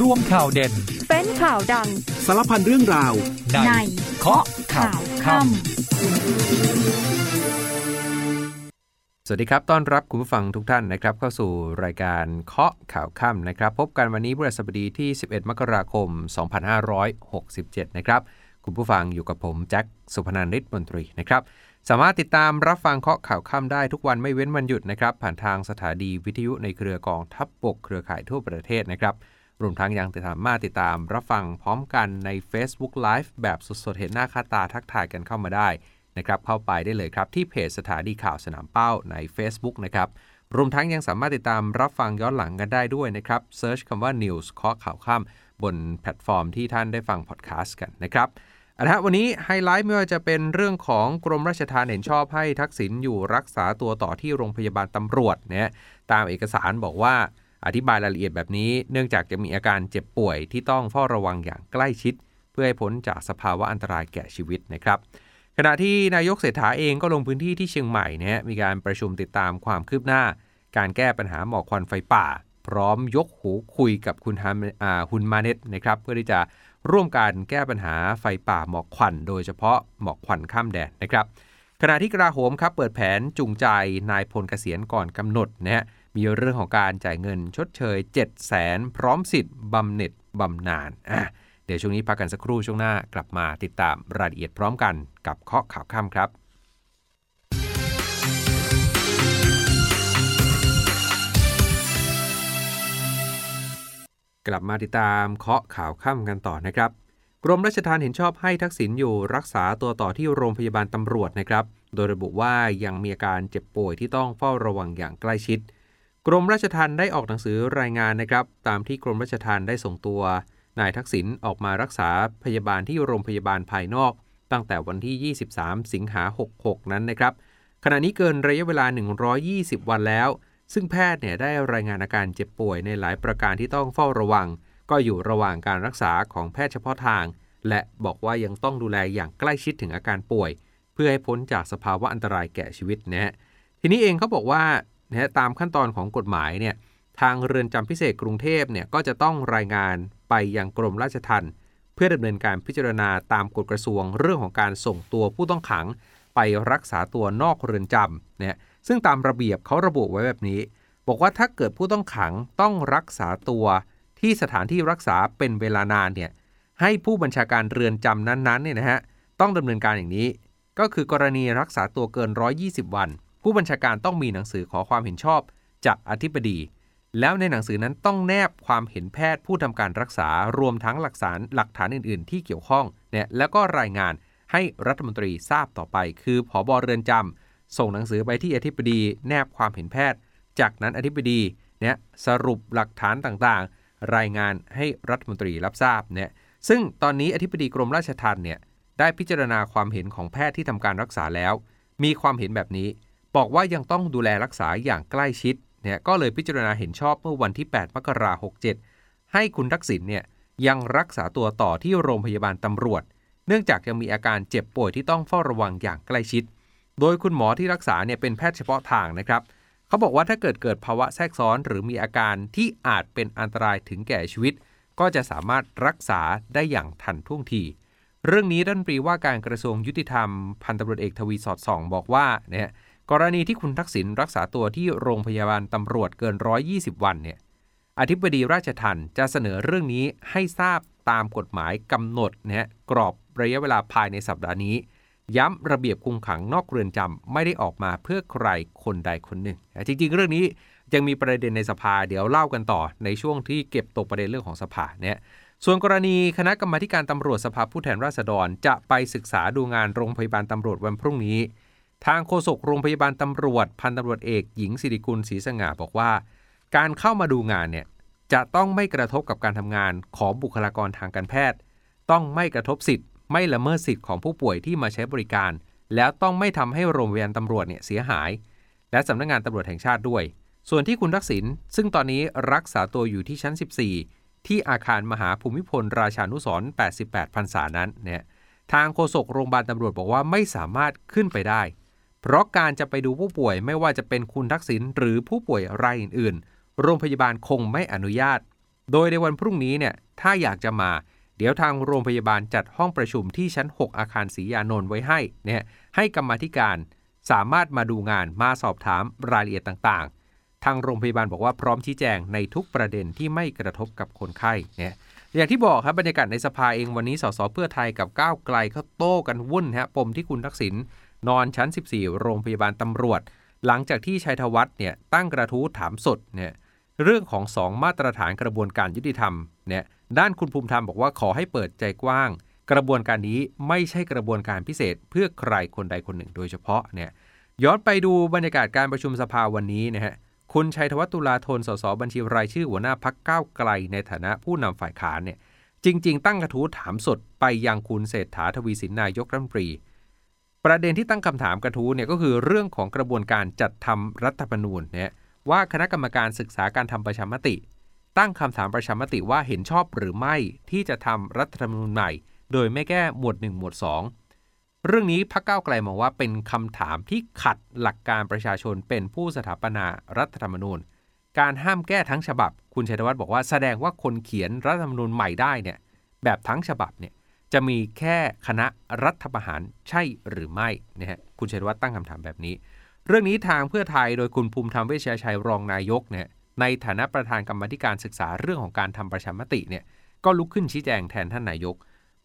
ร่วมข่าวเด่น เป็นข่าวดัง สารพันเรื่องราว ในในเคาะข่าวค่สวัสดีครับ ต้อนรับคุณผู้ฟังทุกท่านนะครับ เข้าสู่รายการเคาะข่าวค่ำนะครับ พบกันวันนี้พฤหัสบดีที่ 11 มกราคม 2567 นะครับ คุณผู้ฟังอยู่กับผมแจ็คสุพนันท์ฤทธิ์มนตรีนะครับสามารถติดตามรับฟังเคาะข่าวค่ำได้ทุกวันไม่เว้นวันหยุดนะครับ ผ่านทางสถานีวิทยุในเครือกองทัพบกเครือข่ายทั่วประเทศนะครับ รวมทั้งยังสามารถติดตามรับฟังพร้อมกันใน Facebook Live แบบสดๆ เห็นหน้าค่าตาทักทายกันเข้ามาได้นะครับเข้าไปได้เลยครับ ที่เพจสถานีข่าวสนามเป้าใน Facebook นะครับรวมทั้งยังสามารถติดตามรับฟังย้อนหลังกันได้ด้วยนะครับ search คำว่า News เคาะข่าวค่ำบนแพลตฟอร์มที่ท่านได้ฟังพอดแคสต์กันนะครับเอาละฮะวันนี้ไฮไลท์ไม่ว่าจะเป็นเรื่องของกรมราชทัณฑ์เห็นชอบให้ทักษิณอยู่รักษาตัวต่อที่โรงพยาบาลตำรวจเนี่ยตามเอกสารบอกว่า อธิบายรายละเอียดแบบนี้ เนื่องจากจะมีอาการเจ็บป่วยที่ต้องเฝ้าระวังอย่างใกล้ชิด เพื่อให้พ้นจากสภาวะอันตรายแก่ชีวิตนะครับ ขณะที่นายกเศรษฐาเองก็ลงพื้นที่ที่เชียงใหม่เนี่ยมีการประชุมติดตามความคืบหน้า การแก้ปัญหาหมอกควันไฟป่า พร้อมยกหูคุยกับคุณฮาคุณมาเนตนะครับเพื่อที่จะร่วมการแก้ปัญหาไฟป่าหมอกควัน โดยเฉพาะหมอกควันข้ามแดนนะครับขณะที่กระโหมครับเปิดแผนจูงใจนายพลเกษียณก่อนกำหนดนะฮะ มีเรื่องของการจ่ายเงินชดเชย 7 0 0 0 0 0พร้อมสิทธิ์บำเหน็จบำนาญอะเดี๋ยวช่วงนี้พักกันสักครู่ช่วงหน้ากลับมาติดตามรายละเอียดพร้อมกันกับเคาะข่าวค่ำครับกลับมาติดตามเคาะข่าวค่ำกันต่อนะครับ กรมราชทานเห็นชอบให้ทักษิณอยู่รักษาตัวต่อที่โรงพยาบาลตำรวจนะครับ โดยระบุว่ายังมีอาการเจ็บป่วยที่ต้องเฝ้าระวังอย่างใกล้ชิด กรมราชทัณฑ์ได้ออกหนังสือรายงานนะครับ ตามที่กรมราชทัณฑ์ได้ส่งตัวนายทักษิณออกมารักษาพยาบาลที่โรงพยาบาลภายนอก ตั้งแต่วันที่ 23 สิงหา 66 นั้นนะครับ ขณะนี้เกินระยะเวลา 120 วันแล้ว ซึ่งแพทย์เนี่ยได้รายงานอาการเจ็บป่วยในหลายประการที่ต้องเฝ้าระวัง ก็อยู่ระหว่างการรักษาของแพทย์เฉพาะทาง และบอกว่ายังต้องดูแลอย่างใกล้ชิดถึงอาการป่วย เพื่อให้พ้นจากสภาวะอันตรายแก่ชีวิตนะฮะทีนี้เองเขาบอกว่า นะฮะตามขั้นตอนของกฎหมายเนี่ยทางเรือนจำพิเศษกรุงเทพเนี่ยก็จะต้องรายงานไปยังกรมราชทัณฑ์เพื่อดำเนินการพิจารณาตามกฎกระทรวงเรื่องของการส่งตัวผู้ต้องขัง ไปรักษาตัวนอกเรือนจำเนี่ยซึ่งตามระเบียบเขาระบุไว้แบบนี้ บอกว่าถ้าเกิดผู้ต้องขังต้องรักษาตัวที่สถานที่รักษาเป็นเวลานานเนี่ยให้ผู้บัญชาการเรือนจำนั้นๆเนี่ยนะฮะต้องดำเนินการอย่างนี้ ก็คือกรณีรักษาตัวเกิน 120 วัน ผู้บัญชาการต้องมีหนังสือขอความเห็นชอบจากอธิบดี แล้วในหนังสือนั้นต้องแนบความเห็นแพทย์ผู้ทำการรักษารวมทั้งหลักฐานหลักฐานอื่น ๆ ที่เกี่ยวข้องเนี่ยแล้วก็รายงานให้รัฐมนตรีทราบต่อไป คือผอบเรือนจำส่งหนังสือไปที่อธิบดีแนบความเห็นแพทย์ จากนั้นอธิบดีเนี่ยสรุปหลักฐานต่างๆ รายงานให้รัฐมนตรีรับทราบเนี่ยซึ่งตอนนี้อธิบดีกรมราชทัณฑ์เนี่ยได้พิจารณาความเห็นของแพทย์ที่ทำการรักษาแล้ว มีความเห็นแบบนี้ บอกว่ายังต้องดูแลรักษาอย่างใกล้ชิดเนี่ยก็เลยพิจารณาเห็นชอบเมื่อวันที่ 8 มกราคม67 ให้คุณทักษิณเนี่ยยังรักษาตัวต่อที่โรงพยาบาลตำรวจ เนื่องจากยังมีอาการเจ็บป่วยที่ต้องเฝ้าระวังอย่างใกล้ชิด โดยคุณหมอที่รักษาเนี่ยเป็นแพทย์เฉพาะทางนะครับ เขาบอกว่าถ้าเกิดเกิดภาวะแทรกซ้อนหรือมีอาการที่อาจเป็นอันตรายถึงแก่ชีวิต ก็จะสามารถรักษาได้อย่างทันท่วงที เรื่องนี้รัฐมนตรีว่าการกระทรวงยุติธรรมพันตำรวจเอกทวีสอดส่อง บอกว่าเนี่ย กรณีที่คุณทักษิณรักษาตัวที่โรงพยาบาลตำรวจเกิน 120 วันเนี่ยอธิบดีราชทัณฑ์จะเสนอเรื่องนี้ให้ทราบตามกฎหมายกำหนดนะกรอบระยะเวลาภายในสัปดาห์นี้ ย้ำระเบียบคุมขังนอกเรือนจำไม่ได้ออกมาเพื่อใครคนใดคนหนึ่ง จริงๆ เรื่องนี้ยังมีประเด็นในสภาเดี๋ยวเล่ากันต่อในช่วงที่เก็บตกประเด็นเรื่องของสภาเนี่ยส่วนกรณีคณะกรรมาการตำรวจสภาผู้แทนราษฎร จะไปศึกษาดูงานโรงพยาบาลตำรวจวันพรุ่งนี้ ทางโฆษกโรงพยาบาลตำรวจ พันตำรวจเอกหญิงสิริกุลศรีสง่าบอกว่า การเข้ามาดูงานเนี่ยจะต้องไม่กระทบกับการทำงานของบุคลากรทางการแพทย์ ต้องไม่กระทบสิทธิ์ ไม่ละเมิดสิทธิ์ของผู้ป่วยที่มาใช้บริการ แล้วต้องไม่ทำให้โรงพยาบาลตำรวจเนี่ยเสียหาย และสำนักงานตำรวจแห่งชาติด้วย ส่วนที่คุณทักษิณซึ่งตอนนี้รักษาตัวอยู่ที่ชั้น 14 ที่อาคารมหาภูมิพลราชานุสรณ์88พรรษานั้นเนี่ยทางโฆษกโรงพยาบาลตำรวจบอกว่าไม่สามารถขึ้นไปได้ เพราะการจะไปดูผู้ป่วยไม่ว่าจะเป็นคุณทักษิณหรือผู้ป่วยรายอื่นๆ โรงพยาบาลคงไม่อนุญาต โดยในวันพรุ่งนี้เนี่ยถ้าอยากจะมา เดี๋ยวทางโรงพยาบาลจัดห้องประชุมที่ชั้น 6 อาคารศรียานนท์ไว้ให้เนี่ยให้กรรมธิการสามารถมาดูงานมาสอบถามรายละเอียดต่างๆ ทางโรงพยาบาลบอกว่าพร้อมชี้แจงในทุกประเด็นที่ไม่กระทบกับคนไข้เนี่ยอย่างที่บอกครับบรรยากาศในสภาเองวันนี้สสเพื่อไทยกับก้าวไกลเขาโต้กันวุ่นฮะปมที่คุณทักษิณ นอนชั้น 14 โรงพยาบาลตำรวจ หลังจากที่ชัยธวัฒน์เนี่ยตั้งกระทู้ถามสดเนี่ยเรื่องของ 2 มาตรฐานกระบวนการยุติธรรมเนี่ยด้านคุณภูมิธรรมบอกว่าขอให้เปิดใจกว้าง กระบวนการนี้ไม่ใช่กระบวนการพิเศษเพื่อใครคนใดคนหนึ่งโดยเฉพาะเนี่ยย้อนไปดูบรรยากาศการประชุมสภาวันนี้นะฮะคุณชัยธวัฒน์ตุลาธนสสบัญชีรายชื่อหัวหน้าพักก้าวไกลในฐานะผู้นำฝ่ายค้านเนี่ยจริง ๆ ตั้งกระทู้ถามสดไปยังคุณเศรษฐาทวีสินนายกรัฐมนตรี ประเด็นที่ตั้งคำถามกระทู้เนี่ยก็คือเรื่องของกระบวนการจัดทำรัฐธรรมนูญเนี่ยว่าคณะกรรมการศึกษาการทำประชามติ ตั้งคำถามประชามติว่าเห็นชอบหรือไม่ที่จะทำรัฐธรรมนูญใหม่ โดยไม่แก้หมวด 1 หมวด 2 เรื่องนี้พรรคก้าวไกลมองว่าเป็นคำถามที่ขัดหลักการประชาชนเป็นผู้สถาปนารัฐธรรมนูญ การห้ามแก้ทั้งฉบับ คุณชัยวัฒน์บอกว่าแสดงว่าคนเขียนรัฐธรรมนูญใหม่ได้เนี่ยแบบทั้งฉบับเนี่ย จะมีแค่คณะรัฐประหารใช่หรือไม่นะฮะคุณชัยวัฒน์ตั้งคำถามแบบนี้ เรื่องนี้ทางเพื่อไทยโดยคุณภูมิธรรมเวชยชัยรองนายกเนี่ยในฐานะประธานกรรมธิการศึกษาเรื่องของการทำประชามติเนี่ยก็ลุกขึ้นชี้แจงแทนท่านนายก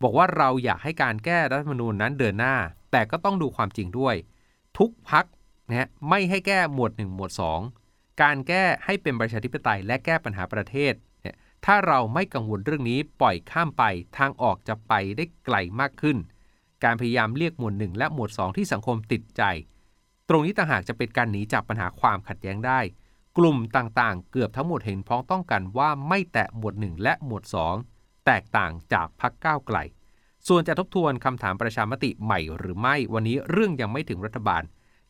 บอกว่าเราอยากให้การแก้รัฐธรรมนูญนั้นเดินหน้า แต่ก็ต้องดูความจริงด้วย ทุกพักนะฮะไม่ให้แก้หมวด 1 หมวด 2 การแก้ให้เป็นประชาธิปไตยและแก้ปัญหาประเทศ ถ้าเราไม่กังวลเรื่องนี้ปล่อยข้ามไปทางออกจะไปได้ไกลมากขึ้น การพยายามเรียกหมวด1และหมวด 2 ที่สังคมติดใจ ตรงนี้ต่างหากจะเป็นการหนีจากปัญหาความขัดแย้งได้ กลุ่มต่างๆ เกือบทั้งหมดเห็นพ้องต้องกันว่าไม่แตะหมวด1และหมวด 2 แตกต่างจากพักก้าวไกล ส่วนจะทบทวนคำถามประชามติใหม่หรือไม่วันนี้เรื่องยังไม่ถึงรัฐบาล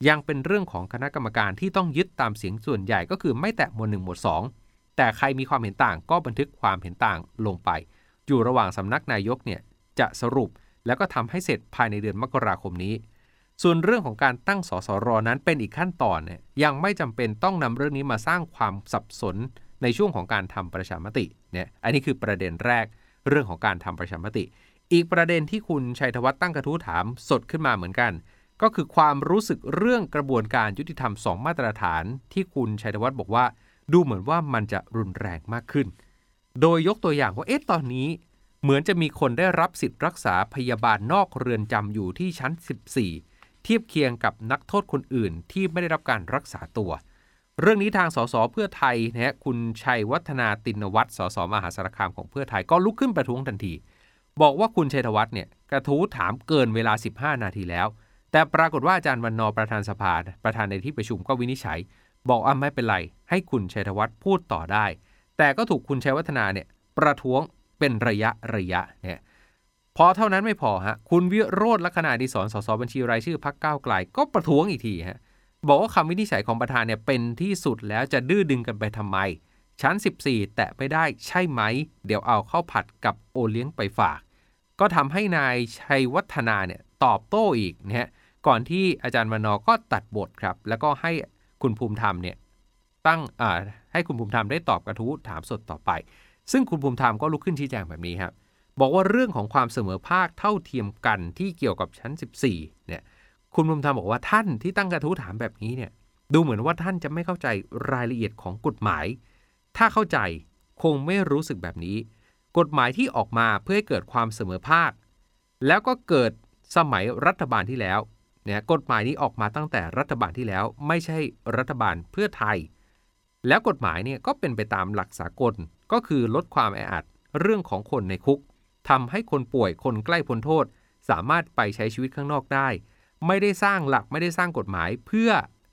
ยังเป็นเรื่องของคณะกรรมการที่ต้องยึดตามเสียงส่วนใหญ่ก็คือไม่แตะหมวด1หมวด2 แต่ใครมีความเห็นต่างก็บันทึกความเห็นต่างลงไป อยู่ระหว่างสำนักนายกเนี่ยจะสรุปแล้วก็ทำให้เสร็จภายในเดือนมกราคมนี้ ส่วนเรื่องของการตั้งสสรนั้นเป็นอีกขั้นตอนเนี่ยยังไม่จำเป็นต้องนำเรื่องนี้มาสร้างความสับสนในช่วงของการทำประชามติเนี่ยอันนี้คือประเด็นแรกเรื่องของการทำประชามติ อีกประเด็นที่คุณชัยธวัฒน์ตั้งกระทู้ถามสดขึ้นมาเหมือนกัน ก็คือความรู้สึกเรื่องกระบวนการยุติธรรม2มาตรฐาน ที่คุณชัยธวัฒน์บอกว่า ดูเหมือนว่ามันจะรุนแรงมากขึ้น โดยยกตัวอย่างว่าเอ๊ะตอนนี้ เหมือนจะมีคนได้รับสิทธิ์รักษาพยาบาลนอกเรือนจำอยู่ที่ชั้น 14 เทียบเคียงกับนักโทษคนอื่นที่ไม่ได้รับการรักษาตัว เรื่องนี้ทางสสเพื่อไทยนะฮะคุณชัยวัฒนาตินวัฒน์สสมหาสารคามของเพื่อไทยก็ลุกขึ้นประท้วงทันที บอกว่าคุณชัยธวัฒน์เนี่ยกระทู้ถามเกินเวลา 15 นาทีแล้ว แต่ปรากฏว่าอาจารย์วันนอประธานสภาประธานในที่ประชุมก็วินิจฉัย บอกอะไม่เป็นไร ให้คุณชัยธวัฒน์พูดต่อได้ แต่ก็ถูกคุณชัยวัฒนาเนี่ยประท้วงเป็นระยะระยะเนี่ยพอเท่านั้นไม่พอฮะคุณวิโรธลักษณะดีสอนสสบัญชีรายชื่อพักก้าวไกลก็ประท้วงอีกทีฮะบอกว่าคำวินิจฉัยของประธานเนี่ยเป็นที่สุดแล้วจะดื้อดึงกันไปทำไม ชั้น 14 แตะไม่ได้ใช่ไหม เดี๋ยวเอาเข้าผัดกับโอเลี้ยงไปฝาก ก็ทำให้นายชัยวัฒนาเนี่ยตอบโต้อีกนะฮะก่อนที่อาจารย์มนอก็ตัดบทครับ แล้วก็ให้ คุณภูมิธรรมเนี่ยตั้งให้คุณภูมิธรรมได้ตอบกระทู้ถามสดต่อไป ซึ่งคุณภูมิธรรมก็ลุกขึ้นชี้แจงแบบนี้ครับบอกว่าเรื่องของความเสมอภาคเท่าเทียมกันที่เกี่ยวกับชั้น 14เนี่ยคุณภูมิธรรมบอกว่าท่านที่ตั้งกระทู้ถามแบบนี้เนี่ยดูเหมือนว่าท่านจะไม่เข้าใจรายละเอียดของกฎหมาย ถ้าเข้าใจคงไม่รู้สึกแบบนี้ กฎหมายที่ออกมาเพื่อให้เกิดความเสมอภาค แล้วก็เกิดสมัยรัฐบาลที่แล้ว นี่ยกฎหมายนี้ออกมาตั้งแต่รัฐบาลที่แล้วไม่ใช่รัฐบาลเพื่อไทย แล้วกฎหมายเนี่ยก็เป็นไปตามหลักสากลก็คือลดความแออัดเรื่องของคนในคุกทำให้คนป่วยคนใกล้พ้นโทษ สามารถไปใช้ชีวิตข้างนอกได้ ไม่ได้สร้างหลักไม่ได้สร้างกฎหมาย เพื่อ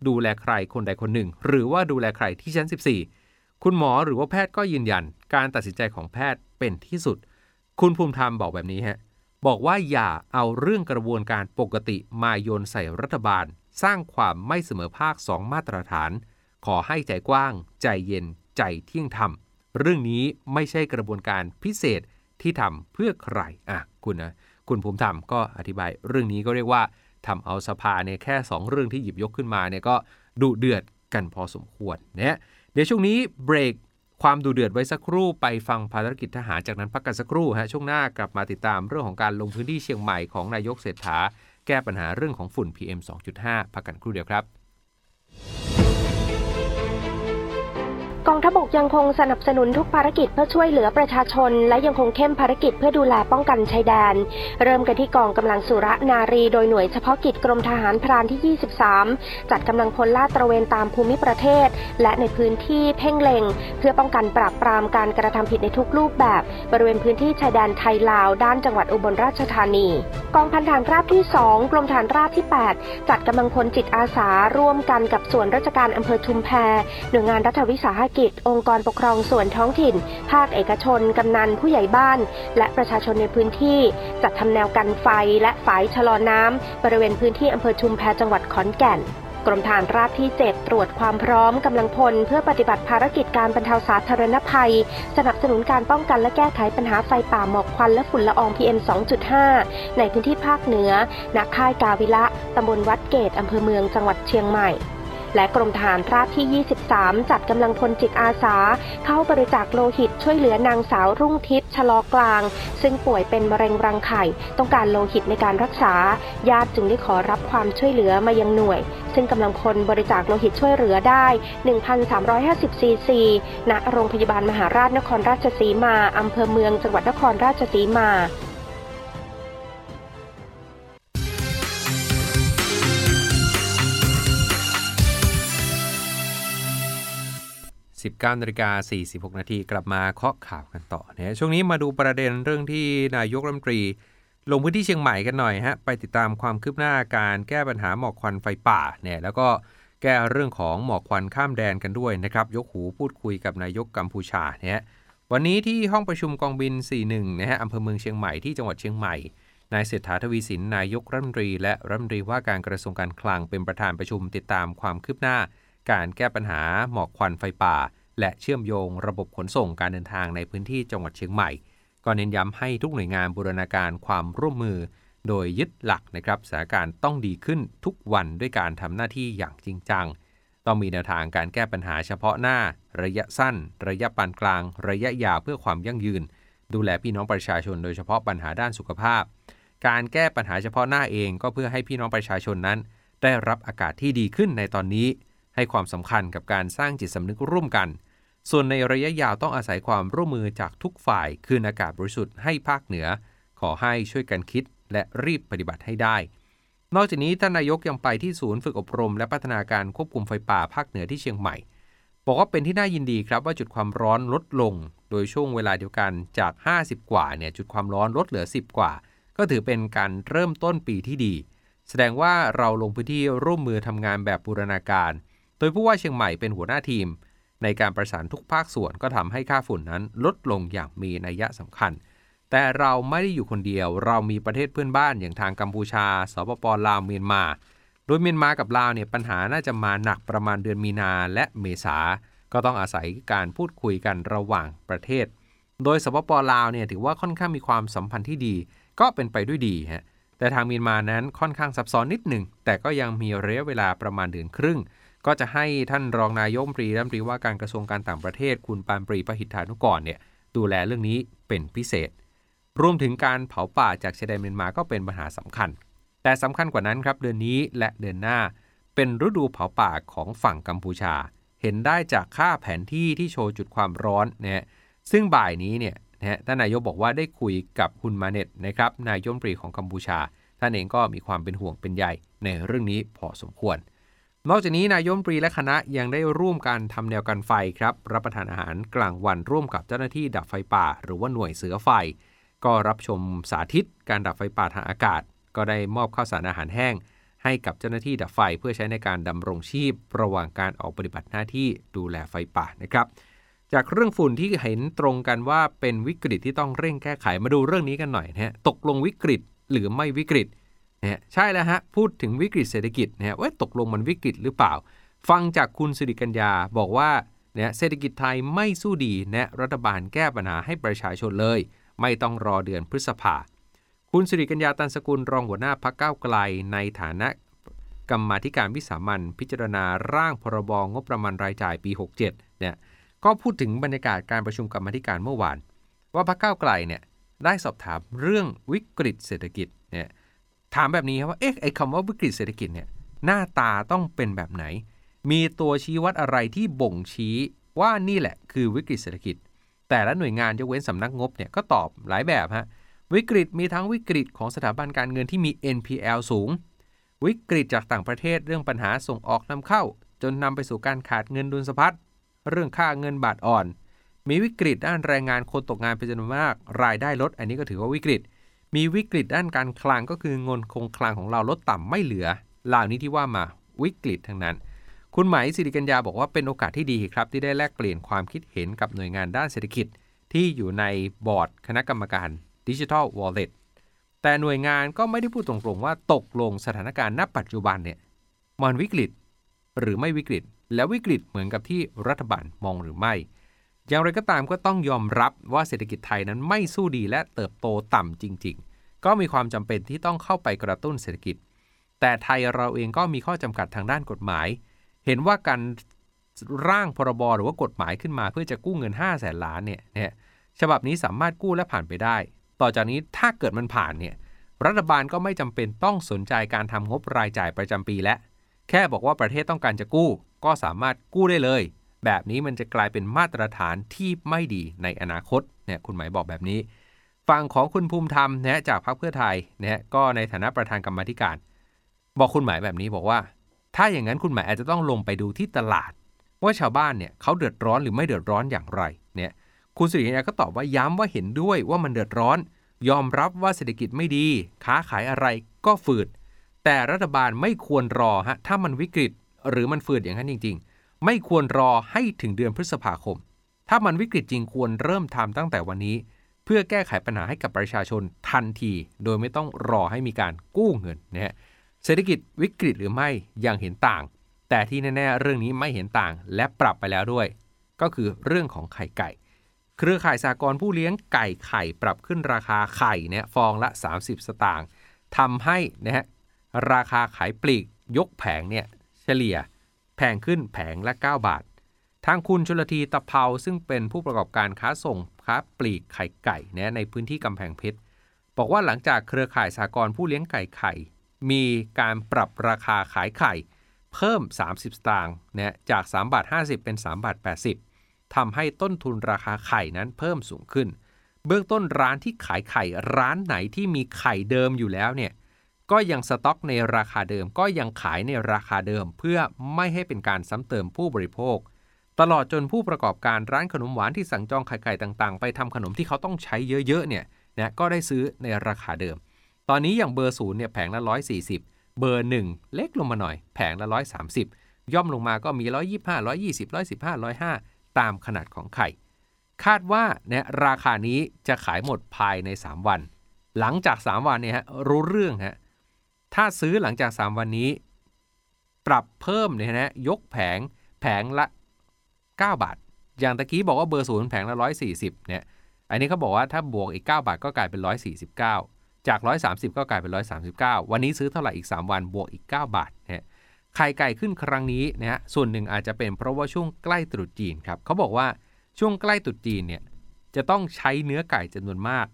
ดูแลใครคนใดคนหนึ่ง หรือว่าดูแลใครที่ชั้น 14 คุณหมอหรือว่าแพทย์ก็ยืนยัน การตัดสินใจของแพทย์เป็นที่สุด คุณภูมิธรรมบอกแบบนี้ฮะ บอกว่าอย่าเอาเรื่องกระบวนการปกติมาโยนใส่รัฐบาล สร้างความไม่เสมอภาคสองมาตรฐาน ขอให้ใจกว้าง ใจเย็น ใจเที่ยงธรรม เรื่องนี้ไม่ใช่กระบวนการพิเศษที่ทำเพื่อใครอะคุณนะคุณภูมิธรรมก็อธิบายเรื่องนี้ก็เรียกว่าทำเอาสภาเนี่ยแค่ 2 เรื่องที่หยิบยกขึ้นมาเนี่ยก็ดุเดือดกันพอสมควรนะเดี๋ยวช่วงนี้เบรก ความดูเดือดไว้สักครู่ไปฟังภารกิจทหารจากนั้นพักกันสักครู่ฮะช่วงหน้ากลับมาติดตามเรื่องของการลงพื้นที่เชียงใหม่ของนายกเศรษฐา แก้ปัญหาเรื่องของฝุ่น PM 2.5 พักกันครู่เดียวครับ กองทัพบกยังคงสนับสนุนทุกภารกิจเพื่อช่วยเหลือประชาชน และยังคงเข้มภารกิจเพื่อดูแลป้องกันชายแดน เริ่มกันที่กองกำลังสุรนารี โดยหน่วยเฉพาะกิจกรมทหารพรานที่ 23 จัดกำลังพลลาดตระเวนตามภูมิประเทศ และในพื้นที่เพ่งเล็ง เพื่อป้องกันปราบปรามการกระทำผิดในทุกรูปแบบ บริเวณพื้นที่ชายแดนไทยลาวด้านจังหวัดอุบลราชธานี กองพันฐานราบที่ 2 กรมฐานราบที่ 8 จัดกำลังพลจิตอาสาร่วมกันกับส่วนราชการอำเภอชุมแพหน่วยงานรัฐวิสาหกิจ องค์กรปกครองส่วนท้องถิ่น ภาคเอกชน กำนันผู้ใหญ่บ้าน และประชาชนในพื้นที่ จัดทำแนวกันไฟและฝายชะลอน้ำบริเวณพื้นที่อำเภอชุมแพจังหวัดขอนแก่นกรมฐานราบที่ 7 ตรวจความพร้อมกำลังพล เพื่อปฏิบัติภารกิจการบรรเทาสาธารณภัย สนับสนุนการป้องกันและแก้ไขปัญหาไฟป่าหมอกควันและฝุ่นละออง PM 2.5 ในพื้นที่ภาคเหนือณค่ายกาวิละตำบลวัดเกตอำเภอเมืองจังหวัดเชียงใหม่ และกรมทหารราบที่ 23 จัดกำลังพลจิตอาสา เข้าบริจาคโลหิตช่วยเหลือนางสาวรุ่งทิพย์ชะลอกลาง ซึ่งป่วยเป็นมะเร็งรังไข่ ต้องการโลหิตในการรักษา ญาติจึงได้ขอรับความช่วยเหลือมายังหน่วย ซึ่งกำลังพลบริจาคโลหิตช่วยเหลือได้ 1,350 ซีซี ณ โรงพยาบาลมหาราชนครราชสีมาอำเภอเมืองจังหวัดนครราชสีมา 19นาฬิกา46 นาทีกลับมาเคาะข่าวกันต่อเนี่ยช่วงนี้มาดูประเด็นเรื่องที่นายกรัฐมนตรี ลงพื้นที่เชียงใหม่กันหน่อยฮะไปติดตามความคืบหน้าการแก้ปัญหาหมอกควันไฟป่าเนี่ยแล้วก็แก้เรื่องของหมอกควันข้ามแดนกันด้วยนะครับยกหูพูดคุยกับนายกกัมพูชาเนี่ยวันนี้ที่ห้องประชุมกองบิน 41นะฮะอำเภอเมืองเชียงใหม่ที่จังหวัดเชียงใหม่นายเศรษฐาทวีสินนายกรัฐมนตรี และรัฐมนตรีว่าการกระทรวงการคลังเป็นประธานประชุมติดตามความคืบหน้า การแก้ปัญหาหมอกควันไฟป่า และเชื่อมโยงระบบขนส่งการเดินทางในพื้นที่จังหวัดเชียงใหม่ ก็เน้นย้ำให้ทุกหน่วยงานบูรณาการความร่วมมือ โดยยึดหลักนะครับสถานการณ์ต้องดีขึ้นทุกวันด้วยการทำหน้าที่อย่างจริงจัง ต้องมีแนวทางการแก้ปัญหาเฉพาะหน้า ระยะสั้น ระยะปานกลาง ระยะยาวเพื่อความยั่งยืน ดูแลพี่น้องประชาชนโดยเฉพาะปัญหาด้านสุขภาพ การแก้ปัญหาเฉพาะหน้าเองก็เพื่อให้พี่น้องประชาชนนั้น ได้รับอากาศที่ดีขึ้นในตอนนี้ ให้ความสำคัญกับการสร้างจิตสำนึกร่วมกัน ส่วนในระยะยาวต้องอาศัยความร่วมมือจากทุกฝ่ายคืนอากาศบริสุทธิ์ให้ภาคเหนือ ขอให้ช่วยกันคิดและรีบปฏิบัติให้ได้ นอกจากนี้ท่านนายกยังไปที่ศูนย์ฝึกอบรม และพัฒนาการควบคุมไฟป่าภาคเหนือที่เชียงใหม่ บอกว่าเป็นที่น่ายินดีครับว่าจุดความร้อนลดลง โดยช่วงเวลาเดียวกันจาก 50 กว่าเนี่ยจุดความร้อนลดเหลือ 10 กว่า ก็ถือเป็นการเริ่มต้นปีที่ดี แสดงว่าเราลงพื้นที่ร่วมมือทำงานแบบบูรณาการ โดยผู้ว่าเชียงใหม่เป็นหัวหน้าทีม ในการประสานทุกภาคส่วนก็ทำให้ค่าฝุ่นนั้นลดลงอย่างมีนัยยะสำคัญ แต่เราไม่ได้อยู่คนเดียว เรามีประเทศเพื่อนบ้านอย่างทางกัมพูชา สปปลาวเมียนมา โดยเมียนมากับลาวเนี่ยปัญหาน่าจะมาหนักประมาณเดือนมีนาและเมษา ก็ต้องอาศัยการพูดคุยกันระหว่างประเทศ โดยสปปลาวเนี่ยถือว่าค่อนข้างมีความสัมพันธ์ที่ดี ก็เป็นไปด้วยดีฮะแต่ทางเมียนมานั้นค่อนข้างซับซ้อนนิดหนึ่งแต่ก็ยังมีระยะเวลาประมาณเดือนครึ่ง ก็จะให้ท่านรองนายกรัฐมนตรีรัฐมนตรีว่าการกระทรวงการต่างประเทศ คุณปานปรีพหิทธานุกรเนี่ยดูแลเรื่องนี้เป็นพิเศษ รวมถึงการเผาป่าจากชายแดนเมียนมาก็เป็นปัญหาสำคัญ แต่สำคัญกว่านั้นครับเดือนนี้และเดือนหน้า เป็นฤดูเผาป่าของฝั่งกัมพูชา เห็นได้จากค่าแผนที่ที่โชว์จุดความร้อนนะฮะซึ่งบ่ายนี้เนี่ยนะฮะท่านนายกบอกว่าได้คุยกับคุณมาเน็ตนะครับนายยมปรีของกัมพูชา ท่านเองก็มีความเป็นห่วงเป็นใยในเรื่องนี้พอสมควร นอกจากนี้นายมปรีและคณะยังได้ร่วมกันทำแนวกันไฟครับ รับประทานอาหารกลางวันร่วมกับเจ้าหน้าที่ดับไฟป่า หรือว่าหน่วยเสือไฟ ก็รับชมสาธิต การดับไฟป่าทางอากาศ ก็ได้มอบข้าวสารอาหารแห้ง ให้กับเจ้าหน้าที่ดับไฟเพื่อใช้ในการดำรงชีพ ระหว่างการออกปฏิบัติหน้าที่ดูแลไฟป่านะครับ จากเรื่องฝุ่นที่เห็นตรงกันว่าเป็นวิกฤตที่ต้องเร่งแก้ไขมาดูเรื่องนี้กันหน่อยนะฮะตกลงวิกฤตหรือไม่วิกฤต นะใช่แล้วฮะ พูดถึงวิกฤตเศรษฐกิจนะฮะว่าตกลงมันวิกฤตหรือเปล่า ฟังจากคุณสิริกัญญาบอกว่าเนี่ยเศรษฐกิจไทยไม่สู้ดีนะรัฐบาลแก้ปัญหาให้ประชาชนเลย ไม่ต้องรอเดือนพฤษภา คุณสิริกัญญาตันสกุลรองหัวหน้าพักเก้าไกล ในฐานะกรรมาธิการวิสามันพิจารณาร่างพรบงบประมาณรายจ่ายปี 67เนี่ยก็พูดถึงบรรยากาศการประชุมกรรมธิการเมื่อวาน ว่าพรรคก้าไกลเนี่ยได้สอบถามเรื่องวิกฤตเศรษฐกิจ ถามแบบนี้ครับว่าเอ๊ะไอ้คำว่าวิกฤตเศรษฐกิจเนี่ยหน้าตาต้องเป็นแบบไหน มีตัวชี้วัดอะไรที่บ่งชี้ว่านี่แหละคือวิกฤตเศรษฐกิจ แต่ละหน่วยงานยกเว้นสำนักงบเนี่ยก็ตอบหลายแบบฮะวิกฤตมีทั้งวิกฤตของสถาบันการเงินที่มี NPL สูง วิกฤตจากต่างประเทศเรื่องปัญหาส่งออกนำเข้า จนนำไปสู่การขาดเงินดุลสะพัดเรื่องค่าเงินบาทอ่อน มีวิกฤตด้านแรงงานคนตกงานเป็นจำนวนมาก รายได้ลด อันนี้ก็ถือว่าวิกฤต มีวิกฤตด้านการคลังก็คือเงินคงคลังของเราลดต่ำไม่เหลือเหล่านี้ที่ว่ามาวิกฤตทั้งนั้น คุณหมายสิริกัญญาบอกว่าเป็นโอกาสที่ดีครับ ที่ได้แลกเปลี่ยนความคิดเห็นกับหน่วยงานด้านเศรษฐกิจ ที่อยู่ในบอร์ดคณะกรรมการดิจิทัลวอลเล็ตแต่หน่วยงานก็ไม่ได้พูดตรงๆว่าตกลงสถานการณ์ณปัจจุบันเนี่ยมันวิกฤต หรือไม่วิกฤต แล้ววิกฤตเหมือนกับที่รัฐบาลมองหรือไม่ อย่างไรก็ตามก็ต้องยอมรับว่าเศรษฐกิจไทยนั้นไม่สู้ดีและเติบโตต่ำจริง ก็มีความจำเป็นที่ต้องเข้าไปกระตุ้นเศรษฐกิจ แต่ไทยเราเองก็มีข้อจำกัดทางด้านกฎหมาย เห็นว่าการร่างพรบหรือว่ากฎหมายขึ้นมาเพื่อจะกู้เงิน 5 0 0แสนล้านเนี่ยเนี่ยฉบับนี้สามารถกู้และผ่านไปได้ ต่อจากนี้ถ้าเกิดมันผ่านเนี่ยรัฐบาลก็ไม่จำเป็นต้องสนใจการทำงบรายจ่ายประจำปีและ แค่บอกว่าประเทศต้องการจะกู้ ก็สามารถกู้ได้เลย แบบนี้มันจะกลายเป็นมาตรฐานที่ไม่ดีในอนาคตเนี่ยคุณหมายบอกแบบนี้ ฝั่งของคุณภูมิธรรมนะจากพรรคเพื่อไทยเนี่ยก็ในฐานะประธานกรรมธิการ บอกคุณหมายแบบนี้บอกว่า ถ้าอย่างนั้นคุณหมายอาจจะต้องลงไปดูที่ตลาด ว่าชาวบ้านเนี่ยเขาเดือดร้อนหรือไม่เดือดร้อนอย่างไรเนี่ยคุณสิริยาก็ตอบว่าย้ำว่าเห็นด้วยว่ามันเดือดร้อน ยอมรับว่าเศรษฐกิจไม่ดี ค้าขายอะไรก็ฝืด แต่รัฐบาลไม่ควรรอฮะถ้ามันวิกฤตหรือมันฝืดอย่างนั้นจริง ๆ ไม่ควรรอให้ถึงเดือนพฤษภาคม ถ้ามันวิกฤตจริงควรเริ่มทำตั้งแต่วันนี้ เพื่อแก้ไขปัญหาให้กับประชาชนทันที โดยไม่ต้องรอให้มีการกู้เงินนะฮะเศรษฐกิจวิกฤตหรือไม่ยังเห็นต่าง แต่ที่แน่ๆเรื่องนี้ไม่เห็นต่างและปรับไปแล้วด้วย ก็คือเรื่องของไข่ไก่ เครือข่ายสากลผู้เลี้ยงไก่ไข่ปรับขึ้นราคาไข่เนี่ยฟองละ 30 สตางค์ทำให้นะฮะราคาขายปลีกยกแผงเนี่ยเฉลี่ยแพงขึ้นแผงละ 9 บาท ทางคุณชลทีตะเภาซึ่งเป็นผู้ประกอบการค้าส่งค้าปลีกไข่ไก่นี่ยในพื้นที่กำแพงเพชรบอกว่าหลังจากเครือข่ายสากลผู้เลี้ยงไก่ไข่ มีการปรับราคาขายไข่ เพิ่ม 30 สตางค์นี่ยจาก3บาท50 เป็น3บาท80ทำให้ต้นทุนราคาไข่นั้นเพิ่มสูงขึ้น เบื้องต้นร้านที่ขายไข่ร้านไหนที่มีไข่เดิมอยู่แล้วเนี่ยก็ยังสต็อกในราคาเดิมก็ยังขายในราคาเดิม เพื่อไม่ให้เป็นการซ้ำเติมผู้บริโภค ตลอดจนผู้ประกอบการร้านขนมหวานที่สั่งจองไข่ไก่ต่างๆ ไปทำขนมที่เขาต้องใช้เยอะๆเนี่ยนะก็ได้ซื้อในราคาเดิม ตอนนี้อย่างเบอร์ศูนย์เนี่ยแผงละ 140 เบอร์ 1 เล็กลงมาหน่อย แผงละ 130 ย่อมลงมาก็มี 125 120 115 105 ตามขนาดของไข่ คาดว่าเนี่ยราคานี้จะขายหมดภายใน 3 วัน หลังจาก 3 วันเนี่ยฮะรู้เรื่องฮะถ้าซื้อหลังจาก 3 วันนี้ ปรับเพิ่มเนี่ยนะยกแผงแผงละ 9 บาท อย่างตะกี้บอกว่าเบอร์ศูนย์แผงละ140เนี่ย อันนี้เขาบอกว่าถ้าบวกอีก 9 บาทก็กลายเป็น 149 จาก 130 ก็กลายเป็น 139 วันนี้ซื้อเท่าไหร่อีก 3 วันบวกอีก 9 บาทเนะไข่ไก่ขึ้นครั้งนี้นะฮะ ส่วนหนึ่งอาจจะเป็นเพราะว่าช่วงใกล้ตรุษจีนครับเขาบอกว่าช่วงใกล้ตรุษจีนเนี่ยจะต้องใช้เนื้อไก่จำนวนมาก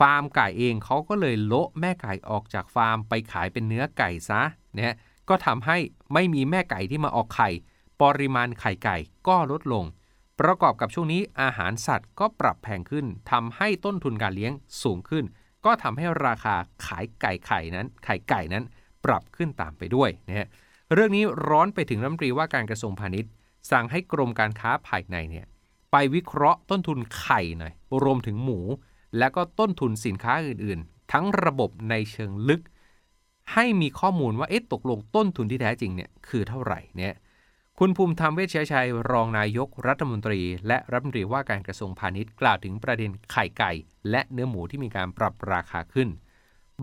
ฟาร์มไก่เองเขาก็เลยโละแม่ไก่ออกจากฟาร์มไปขายเป็นเนื้อไก่ซะนะฮะก็ทำให้ไม่มีแม่ไก่ที่มาออกไข่ ปริมาณไข่ไก่ก็ลดลง ประกอบกับช่วงนี้อาหารสัตว์ก็ปรับแพงขึ้นทำให้ต้นทุนการเลี้ยงสูงขึ้น ก็ทำให้ราคาขายไก่ไข่นั้น ไข่ไก่นั้นปรับขึ้นตามไปด้วยนะฮะเรื่องนี้ร้อนไปถึงรัฐมนตรีว่าการกระทรวงพาณิชย์ สั่งให้กรมการค้าภายในเนี่ยไปวิเคราะห์ต้นทุนไข่หน่อยรวมถึงหมู แล้วก็ต้นทุนสินค้าอื่นๆ ทั้งระบบในเชิงลึก ให้มีข้อมูลว่าเอ๊ะตกลงต้นทุนที่แท้จริงเนี่ยคือเท่าไหร่เนี่ย คุณภูมิธรรมเวชชัยชัย รองนายกรัฐมนตรี และรัฐมนตรีว่าการกระทรวงพาณิชย์กล่าวถึงประเด็นไข่ไก่ และเนื้อหมูที่มีการปรับราคาขึ้น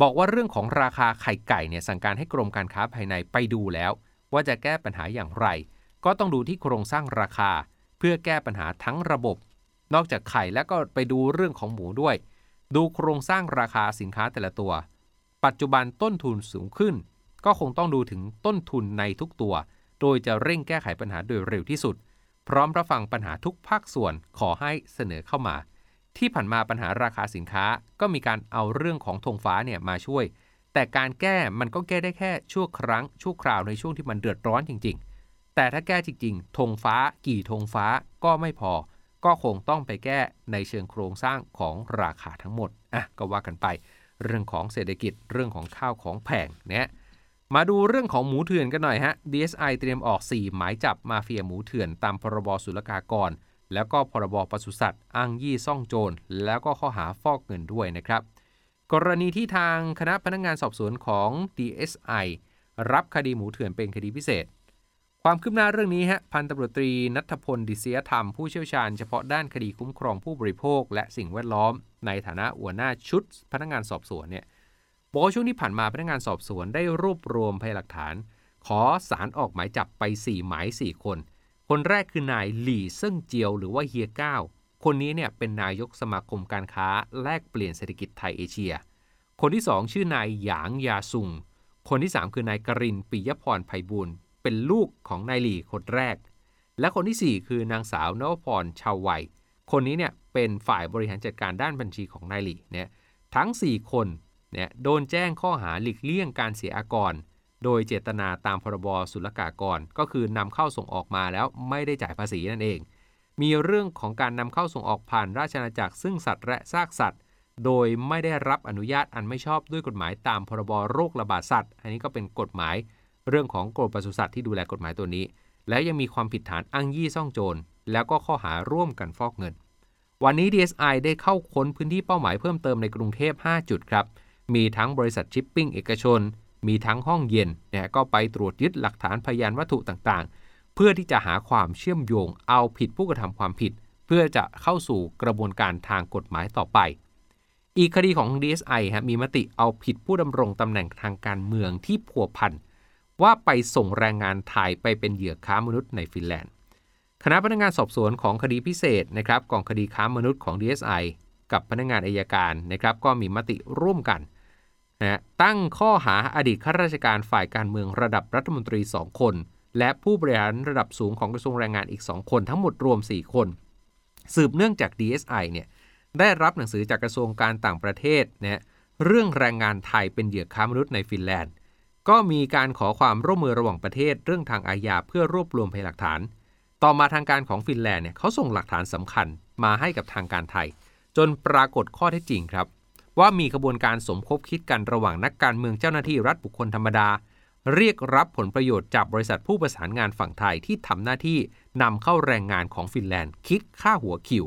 บอกว่าเรื่องของราคาไข่ไก่เนี่ยสั่งการให้กรมการค้าภายในไปดูแล้ว ว่าจะแก้ปัญหาอย่างไร ก็ต้องดูที่โครงสร้างราคา เพื่อแก้ปัญหาทั้งระบบ นอกจากไข่แล้วก็ไปดูเรื่องของหมูด้วย ดูโครงสร้างราคาสินค้าแต่ละตัว ปัจจุบันต้นทุนสูงขึ้น ก็คงต้องดูถึงต้นทุนในทุกตัว โดยจะเร่งแก้ไขปัญหาโดยเร็วที่สุด พร้อมรับฟังปัญหาทุกภาคส่วนขอให้เสนอเข้ามา ที่ผ่านมาปัญหาราคาสินค้าก็มีการเอาเรื่องของธงฟ้าเนี่ยมาช่วย แต่การแก้มันก็แก้ได้แค่ชั่วครั้งชั่วคราวในช่วงที่มันเดือดร้อนจริง ๆ แต่ถ้าแก้จริงๆธงฟ้า กี่ธงฟ้าก็ไม่พอ ก็คงต้องไปแก้ในเชิงโครงสร้างของราคาทั้งหมดอะก็ว่ากันไป เรื่องของเศรษฐกิจเรื่องของข้าวของแพงเนี่ย มาดูเรื่องของหมูเถื่อนกันหน่อยฮะ DSI เตรียมออก 4 หมายจับมาเฟียหมูเถื่อนตามพรบศุลกากร แล้วก็พรบปศุสัตว์อ้างยี่ซ่องโจร แล้วก็ข้อหาฟอกเงินด้วยนะครับ กรณีที่ทางคณะพนักงงานสอบสวนของ DSI รับคดีหมูเถื่อนเป็นคดีพิเศษ ความคืบหน้าเรื่องนี้ฮะพันตำรวจตรีนัทพลดิเสียธรรมผู้เชี่ยวชาญเฉพาะด้านคดีคุ้มครองผู้บริโภค และสิ่งแวดล้อม ในฐานะหัวหน้าชุดพนักงงานสอบสวนเนี่ย บอกว่าช่วงที่ผ่านมาพนักงานสอบสวนได้รวบรวมพยานหลักฐาน ขอสารออกหมายจับไป 4 หมาย 4 คน คนแรกคือนายหลี่เซิ่งเจียวหรือว่าเฮียก้าคนนี้เนี่ยเป็นนายกสมาคมการค้าแลกเปลี่ยนเศรษฐกิจไทยเอเชีย คนที่ 2 ชื่อนายหยางยาซุง คนที่ 3 คือนายกรินปิยพรไพบุญเป็นลูกของนายหลี่คนแรก และคนที่ 4 คือนางสาวนวพรชาวไวยคนนี้เนี่ยเป็นฝ่ายบริหารจัดการด้านบัญชีของนายหลี่เนี่ยทั้ง 4 คน เนี่ยโดนแจ้งข้อหาหลีกเลี่ยงการเสียอากร โดยเจตนาตามพรบศุลกากร ก็คือนำเข้าส่งออกมาแล้วไม่ได้จ่ายภาษีนั่นเอง มีเรื่องของการนำเข้าส่งออกผ่านราชอาณาจักรซึ่งสัตว์และซากสัตว์ โดยไม่ได้รับอนุญาตอันไม่ชอบด้วยกฎหมายตามพรบโรคระบาดสัตว์ อันนี้ก็เป็นกฎหมายเรื่องของกรมปศุสัตว์ที่ดูแลกฎหมายตัวนี้ และยังมีความผิดฐานอ้างยี่ซ่องโจร แล้วก็ข้อหาร่วมกันฟอกเงิน วันนี้ DSI ได้เข้าค้นพื้นที่เป้าหมายเพิ่มเติมในกรุงเทพ 5 จุดครับ มีทั้งบริษัทชิปปิ้งเอกชน มีทั้งห้องเย็นนะก็ไปตรวจยึดหลักฐานพยานวัตถุต่างๆ เพื่อที่จะหาความเชื่อมโยงเอาผิดผู้กระทำความผิด เพื่อจะเข้าสู่กระบวนการทางกฎหมายต่อไป อีกคดีของ DSI ฮะมีมติเอาผิดผู้ดำรงตำแหน่งทางการเมืองที่พัวพันว่าไปส่งแรงงานไทยไปเป็นเหยื่อค้ามนุษย์ในฟินแลนด์คณะพนักงานสอบสวนของคดีพิเศษนะครับกองคดีค้ามนุษย์ของ DSI กับพนักงานอายการนะครับก็มีมติร่วมกัน นะตั้งข้อหาอดีตข้าราชการฝ่ายการเมืองระดับรัฐมนตรี 2 คน และผู้บริหารระดับสูงของกระทรวงแรงงานอีก 2 คนทั้งหมดรวม 4 คน สืบเนื่องจาก DSI เนี่ยได้รับหนังสือจากกระทรวงการต่างประเทศนะเรื่องแรงงานไทยเป็นเหยื่อค้ามนุษย์ในฟินแลนด์ ก็มีการขอความร่วมมือระหว่างประเทศเรื่องทางอาญาเพื่อรวบรวมพยานหลักฐาน ต่อมาทางการของฟินแลนด์เนี่ยเขาส่งหลักฐานสำคัญมาให้กับทางการไทย จนปรากฏข้อเท็จจริงครับ ว่ามีขบวนการสมคบคิดกันระหว่างนักการเมืองเจ้าหน้าที่รัฐบุคคลธรรมดา เรียกรับผลประโยชน์จากบริษัทผู้ประสานงานฝั่งไทยที่ทำหน้าที่นำเข้าแรงงานของฟินแลนด์ คิดค่าหัวคิว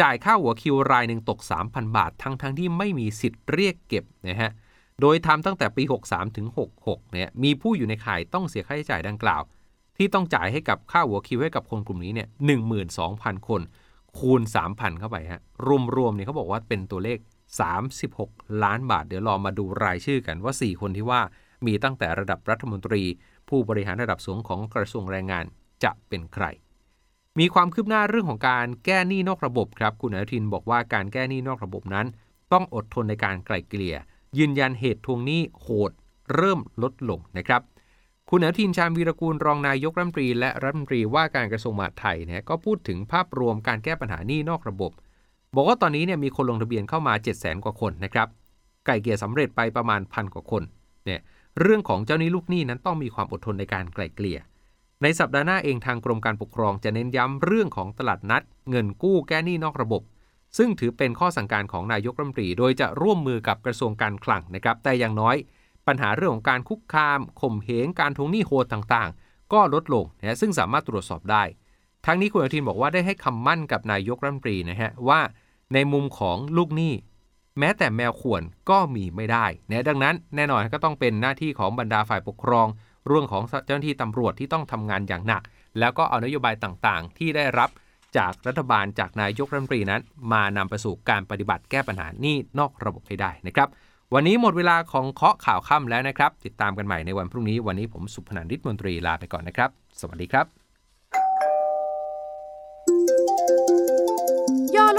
จ่ายค่าหัวคิวรายหนึ่งตก 3,000 บาท ทั้งทั้งที่ไม่มีสิทธิ์เรียกเก็บนะฮะโดยทำตั้งแต่ปี 63 ถึง 66 เนี่ย มีผู้อยู่ในข่ายต้องเสียค่าใช้จ่ายดังกล่าว ที่ต้องจ่ายให้กับค่าหัวคิวให้กับคนกลุ่มนี้เนี่ย 12,000 คน คูณ 3,000 เข้าไปฮะ รวมๆ เนี่ยเขาบอกว่าเป็นตัวเลข 36 ล้านบาท เดี๋ยวรอมาดูรายชื่อกันว่า 4 คนที่ว่ามีตั้งแต่ระดับรัฐมนตรี ผู้บริหารระดับสูงของกระทรวงแรงงานจะเป็นใคร มีความคืบหน้าเรื่องของการแก้หนี้นอกระบบครับคุณอนุทินบอกว่าการแก้หนี้นอกระบบนั้น ต้องอดทนในการไกล่เกลี่ย ยืนยันเหตุทวงหนี้โหด เริ่มลดลงนะครับคุณอนุทินชาญวีรกูลรองนายกรัฐมนตรีและรัฐมนตรีว่าการกระทรวงมหาดไทยเนี่ยก็พูดถึงภาพรวมการแก้ปัญหาหนี้นอกระบบ บอกว่าตอนนี้เนี่ยมีคนลงทะเบียนเข้ามา 7 0 0 0 0 กว่าคนนะครับ ไก่เกี่ยสำเร็จไปประมาณพันกว่าคน เนี่ย เรื่องของเจ้านี้ลูกหนี้นั้นต้องมีความอดทนในการไกล่เกลี่ย ในสัปดาห์หน้าเองทางกรมการปกครองจะเน้นย้ำเรื่องของตลาดนัด เงินกู้แก้หนี้นอกระบบ ซึ่งถือเป็นข้อสั่งการของนายกรัฐมนตรี โดยจะร่วมมือกับกระทรวงการคลังนะครับ แต่อย่างน้อย ปัญหาเรื่องของการคุกคาม ข่มเหง การทวงหนี้โหดต่างๆ ก็ลดลงนะซึ่งสามารถตรวจสอบได้ทั้งนี้คุณอนุทินบอกว่าได้ให้คำมั่นกับนายกรัฐมนตรีนะฮะว่า ในมุมของลูกหนี้แม้แต่แมวข่วนก็มีไม่ได้นะดังนั้นแน่นอนก็ต้องเป็นหน้าที่ของบรรดาฝ่ายปกครอง เรื่องของเจ้าหน้าที่ตำรวจที่ต้องทำงานอย่างหนัก แล้วก็เอานโยบายต่างๆ ที่ได้รับจากรัฐบาลจากนายกรัฐมนตรีนั้น มานำไปสู่การปฏิบัติแก้ปัญหานี่นอกระบบให้ได้นะครับ วันนี้หมดเวลาของเคาะข่าวค่ำแล้วนะครับ ติดตามกันใหม่ในวันพรุ่งนี้วันนี้ผมสุพนันทิตมนตรีลาไปก่อนนะครับ สวัสดีครับ